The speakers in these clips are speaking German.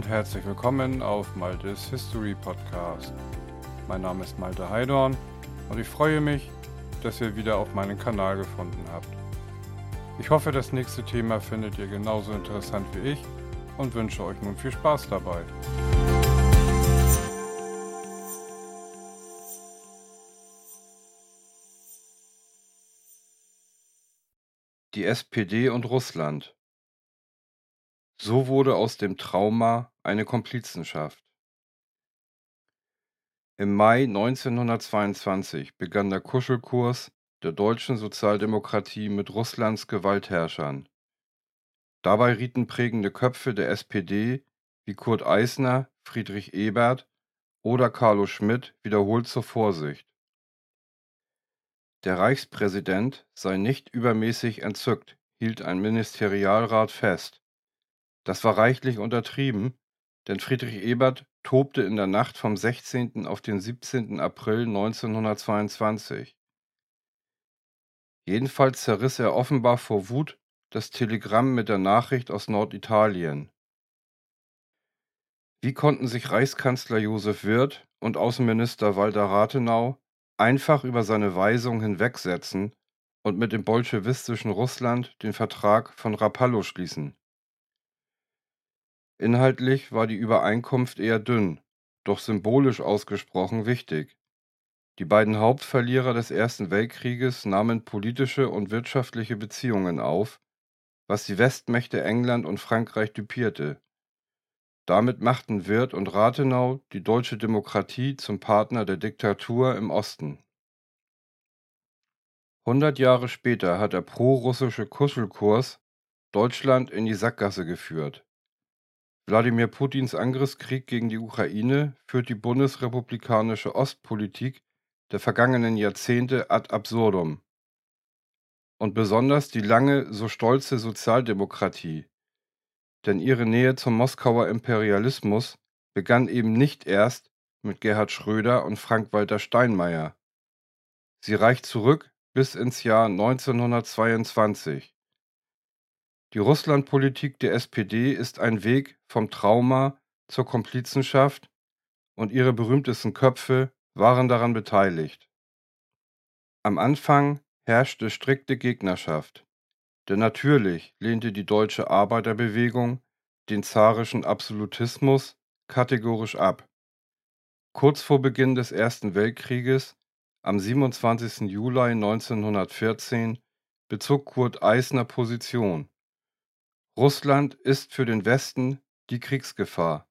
und herzlich willkommen auf Maltes History Podcast. Mein Name ist Malte Heidorn und ich freue mich, dass ihr wieder auf meinen Kanal gefunden habt. Ich hoffe, das nächste Thema findet ihr genauso interessant wie ich und wünsche euch nun viel Spaß dabei. Die SPD und Russland so wurde aus dem Trauma eine Komplizenschaft. Im Mai 1922 begann der Kuschelkurs der deutschen Sozialdemokratie mit Russlands Gewaltherrschern. Dabei rieten prägende Köpfe der SPD wie Kurt Eisner, Friedrich Ebert oder Carlo Schmidt wiederholt zur Vorsicht. Der Reichspräsident sei nicht übermäßig entzückt, hielt ein Ministerialrat fest. Das war reichlich untertrieben, denn Friedrich Ebert tobte in der Nacht vom 16. auf den 17. April 1922. Jedenfalls zerriss er offenbar vor Wut das Telegramm mit der Nachricht aus Norditalien. Wie konnten sich Reichskanzler Josef Wirth und Außenminister Walter Rathenau einfach über seine Weisung hinwegsetzen und mit dem bolschewistischen Russland den Vertrag von Rapallo schließen? Inhaltlich war die Übereinkunft eher dünn, doch symbolisch ausgesprochen wichtig. Die beiden Hauptverlierer des Ersten Weltkrieges nahmen politische und wirtschaftliche Beziehungen auf, was die Westmächte England und Frankreich düpierte. Damit machten Wirth und Rathenau die deutsche Demokratie zum Partner der Diktatur im Osten. Hundert Jahre später hat der prorussische Kuschelkurs Deutschland in die Sackgasse geführt. Wladimir Putins Angriffskrieg gegen die Ukraine führt die bundesrepublikanische Ostpolitik der vergangenen Jahrzehnte ad absurdum. Und besonders die lange so stolze Sozialdemokratie. Denn ihre Nähe zum Moskauer Imperialismus begann eben nicht erst mit Gerhard Schröder und Frank-Walter Steinmeier. Sie reicht zurück bis ins Jahr 1922. Die Russlandpolitik der SPD ist ein Weg vom Trauma zur Komplizenschaft und ihre berühmtesten Köpfe waren daran beteiligt. Am Anfang herrschte strikte Gegnerschaft, denn natürlich lehnte die deutsche Arbeiterbewegung den zarischen Absolutismus kategorisch ab. Kurz vor Beginn des Ersten Weltkrieges, am 27. Juli 1914, bezog Kurt Eisner Position Russland ist für den Westen die Kriegsgefahr,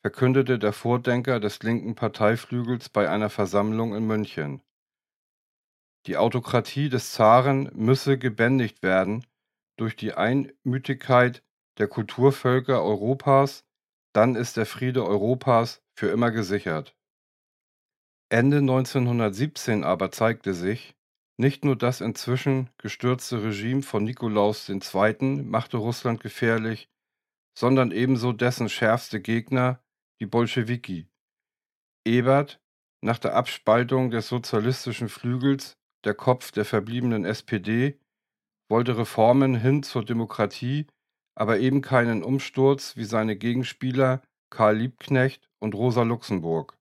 verkündete der Vordenker des linken Parteiflügels bei einer Versammlung in München. Die Autokratie des Zaren müsse gebändigt werden durch die Einmütigkeit der Kulturvölker Europas, dann ist der Friede Europas für immer gesichert. Ende 1917 aber zeigte sich, nicht nur das inzwischen gestürzte Regime von Nikolaus II. machte Russland gefährlich, sondern ebenso dessen schärfste Gegner, die Bolschewiki. Ebert, nach der Abspaltung des sozialistischen Flügels, der Kopf der verbliebenen SPD, wollte Reformen hin zur Demokratie, aber eben keinen Umsturz wie seine Gegenspieler Karl Liebknecht und Rosa Luxemburg.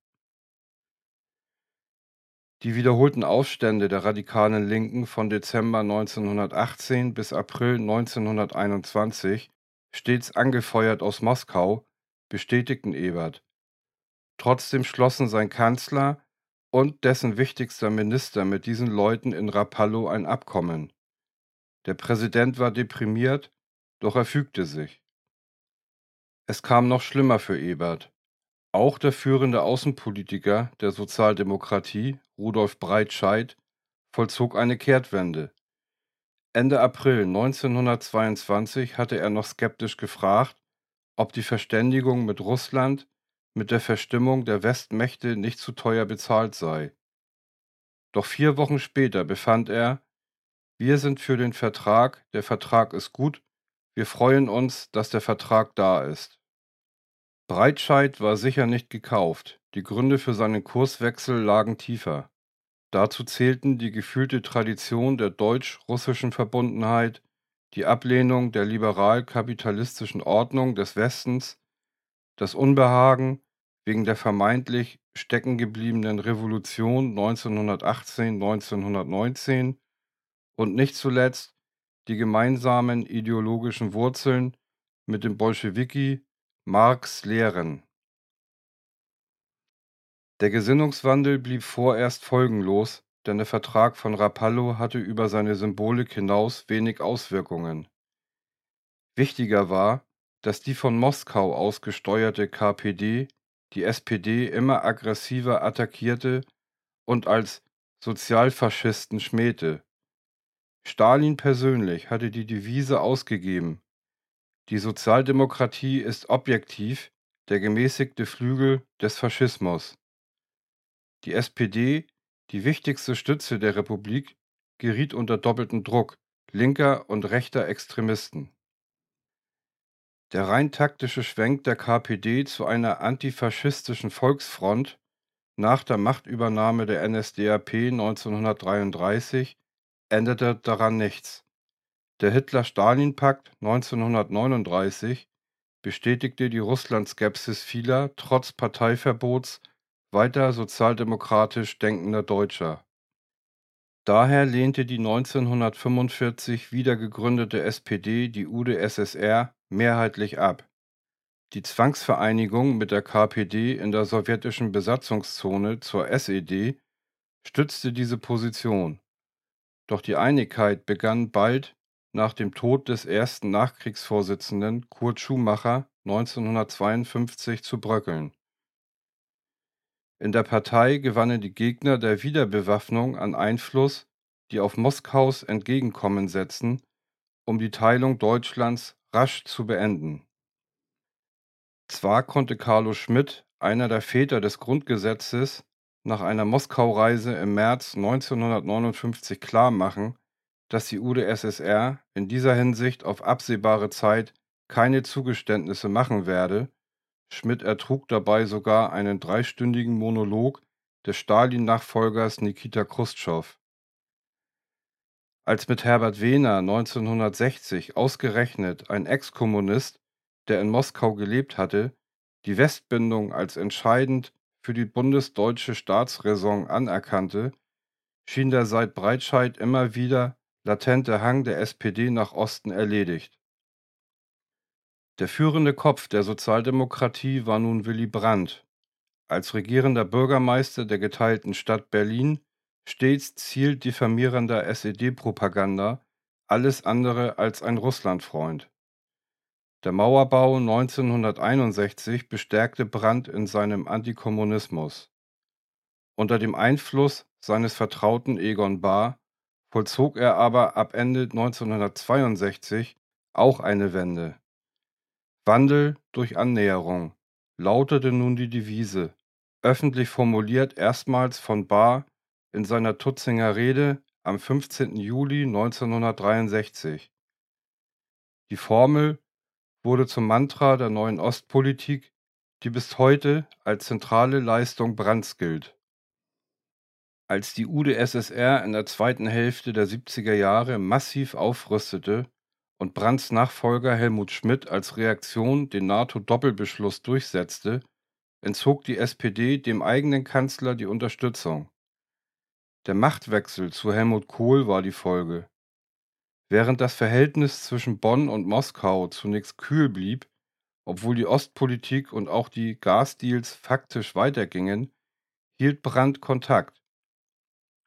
Die wiederholten Aufstände der radikalen Linken von Dezember 1918 bis April 1921, stets angefeuert aus Moskau, bestätigten Ebert. Trotzdem schlossen sein Kanzler und dessen wichtigster Minister mit diesen Leuten in Rapallo ein Abkommen. Der Präsident war deprimiert, doch er fügte sich. Es kam noch schlimmer für Ebert. Auch der führende Außenpolitiker der Sozialdemokratie, Rudolf Breitscheid, vollzog eine Kehrtwende. Ende April 1922 hatte er noch skeptisch gefragt, ob die Verständigung mit Russland mit der Verstimmung der Westmächte nicht zu teuer bezahlt sei. Doch vier Wochen später befand er, wir sind für den Vertrag, der Vertrag ist gut, wir freuen uns, dass der Vertrag da ist. Breitscheid war sicher nicht gekauft, die Gründe für seinen Kurswechsel lagen tiefer. Dazu zählten die gefühlte Tradition der deutsch-russischen Verbundenheit, die Ablehnung der liberal-kapitalistischen Ordnung des Westens, das Unbehagen wegen der vermeintlich steckengebliebenen Revolution 1918-1919 und nicht zuletzt die gemeinsamen ideologischen Wurzeln mit dem Bolschewiki Marx Lehren. Der Gesinnungswandel blieb vorerst folgenlos, denn der Vertrag von Rapallo hatte über seine Symbolik hinaus wenig Auswirkungen. Wichtiger war, dass die von Moskau aus gesteuerte KPD die SPD immer aggressiver attackierte und als Sozialfaschisten schmähte. Stalin persönlich hatte die Devise ausgegeben: Die Sozialdemokratie ist objektiv der gemäßigte Flügel des Faschismus. Die SPD, die wichtigste Stütze der Republik, geriet unter doppelten Druck linker und rechter Extremisten. Der rein taktische Schwenk der KPD zu einer antifaschistischen Volksfront nach der Machtübernahme der NSDAP 1933 änderte daran nichts. Der Hitler-Stalin-Pakt 1939 bestätigte die Russland-Skepsis vieler trotz Parteiverbots weiter sozialdemokratisch denkender Deutscher. Daher lehnte die 1945 wiedergegründete SPD die UdSSR mehrheitlich ab. Die Zwangsvereinigung mit der KPD in der sowjetischen Besatzungszone zur SED stützte diese Position. Doch die Einigkeit begann bald nach dem Tod des ersten Nachkriegsvorsitzenden Kurt Schumacher 1952 zu bröckeln. In der Partei gewannen die Gegner der Wiederbewaffnung an Einfluss, die auf Moskaus Entgegenkommen setzten, um die Teilung Deutschlands rasch zu beenden. Zwar konnte Carlo Schmidt, einer der Väter des Grundgesetzes, nach einer Moskau-Reise im März 1959 klarmachen, dass die UdSSR in dieser Hinsicht auf absehbare Zeit keine Zugeständnisse machen werde, Schmidt ertrug dabei sogar einen dreistündigen Monolog des Stalin-Nachfolgers Nikita Chruschtschow. Als mit Herbert Wehner 1960 ausgerechnet ein Ex-Kommunist, der in Moskau gelebt hatte, die Westbindung als entscheidend für die bundesdeutsche Staatsräson anerkannte, schien der seit Breitscheid immer wieder latente Hang der SPD nach Osten erledigt. Der führende Kopf der Sozialdemokratie war nun Willy Brandt. Als regierender Bürgermeister der geteilten Stadt Berlin stets Ziel diffamierender SED-Propaganda, alles andere als ein Russlandfreund. Der Mauerbau 1961 bestärkte Brandt in seinem Antikommunismus. Unter dem Einfluss seines Vertrauten Egon Bahr vollzog er aber ab Ende 1962 auch eine Wende. Wandel durch Annäherung lautete nun die Devise, öffentlich formuliert erstmals von Bahr in seiner Tutzinger Rede am 15. Juli 1963. Die Formel wurde zum Mantra der neuen Ostpolitik, die bis heute als zentrale Leistung Brandts gilt. Als die UdSSR in der zweiten Hälfte der 70er Jahre massiv aufrüstete und Brandts Nachfolger Helmut Schmidt als Reaktion den NATO-Doppelbeschluss durchsetzte, entzog die SPD dem eigenen Kanzler die Unterstützung. Der Machtwechsel zu Helmut Kohl war die Folge. Während das Verhältnis zwischen Bonn und Moskau zunächst kühl blieb, obwohl die Ostpolitik und auch die Gasdeals faktisch weitergingen, hielt Brandt Kontakt.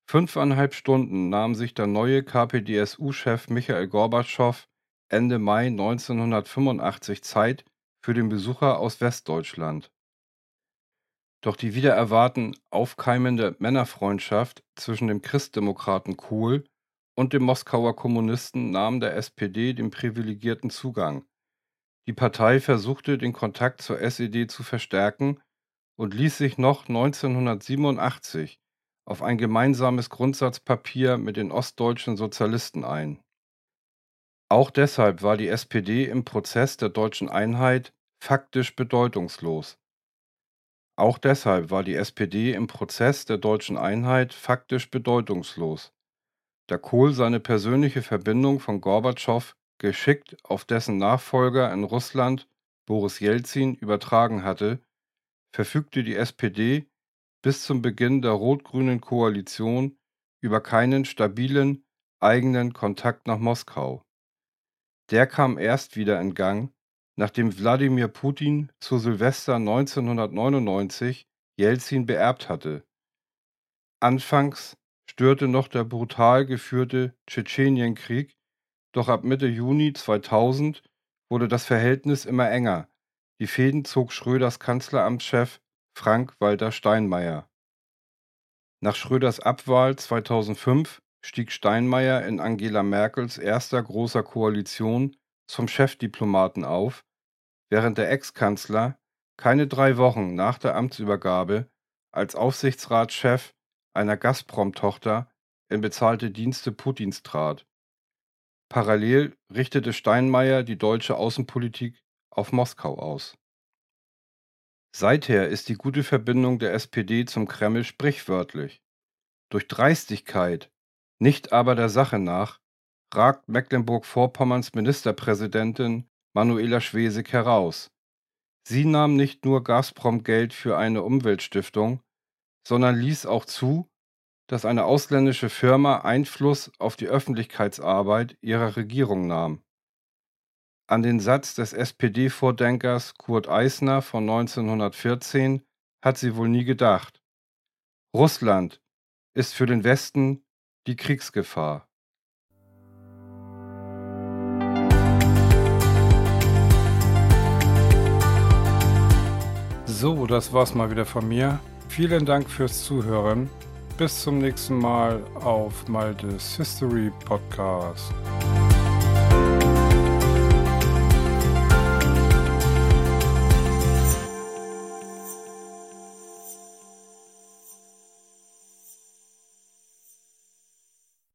Fünfeinhalb Stunden nahm sich der neue KPDSU-Chef Michael Gorbatschow Ende Mai 1985 Zeit für den Besucher aus Westdeutschland. Doch die wieder erwarten aufkeimende Männerfreundschaft zwischen dem Christdemokraten Kohl und dem Moskauer Kommunisten nahm der SPD den privilegierten Zugang. Die Partei versuchte, den Kontakt zur SED zu verstärken und ließ sich noch 1987 auf ein gemeinsames Grundsatzpapier mit den ostdeutschen Sozialisten ein. Auch deshalb war die SPD im Prozess der deutschen Einheit faktisch bedeutungslos. Auch deshalb war die SPD im Prozess der deutschen Einheit faktisch bedeutungslos, da Kohl seine persönliche Verbindung von Gorbatschow geschickt auf dessen Nachfolger in Russland Boris Jelzin übertragen hatte, verfügte die SPD bis zum Beginn der rot-grünen Koalition über keinen stabilen eigenen Kontakt nach Moskau. Der kam erst wieder in Gang, nachdem Wladimir Putin zu Silvester 1999 Jelzin beerbt hatte. Anfangs störte noch der brutal geführte Tschetschenienkrieg, doch ab Mitte Juni 2000 wurde das Verhältnis immer enger. Die Fäden zog Schröders Kanzleramtschef Frank-Walter Steinmeier. Nach Schröders Abwahl 2005 stieg Steinmeier in Angela Merkels erster großer Koalition zum Chefdiplomaten auf, während der Ex-Kanzler keine drei Wochen nach der Amtsübergabe als Aufsichtsratschef einer Gazprom-Tochter in bezahlte Dienste Putins trat. Parallel richtete Steinmeier die deutsche Außenpolitik auf Moskau aus. Seither ist die gute Verbindung der SPD zum Kreml sprichwörtlich. Durch Dreistigkeit, nicht aber der Sache nach, ragt Mecklenburg-Vorpommerns Ministerpräsidentin Manuela Schwesig heraus. Sie nahm nicht nur Gazprom Geld für eine Umweltstiftung, sondern ließ auch zu, dass eine ausländische Firma Einfluss auf die Öffentlichkeitsarbeit ihrer Regierung nahm. An den Satz des SPD-Vordenkers Kurt Eisner von 1914 hat sie wohl nie gedacht. Russland ist für den Westen die Kriegsgefahr. So, das war's mal wieder von mir. Vielen Dank fürs Zuhören. Bis zum nächsten Mal auf Maltes History Podcast.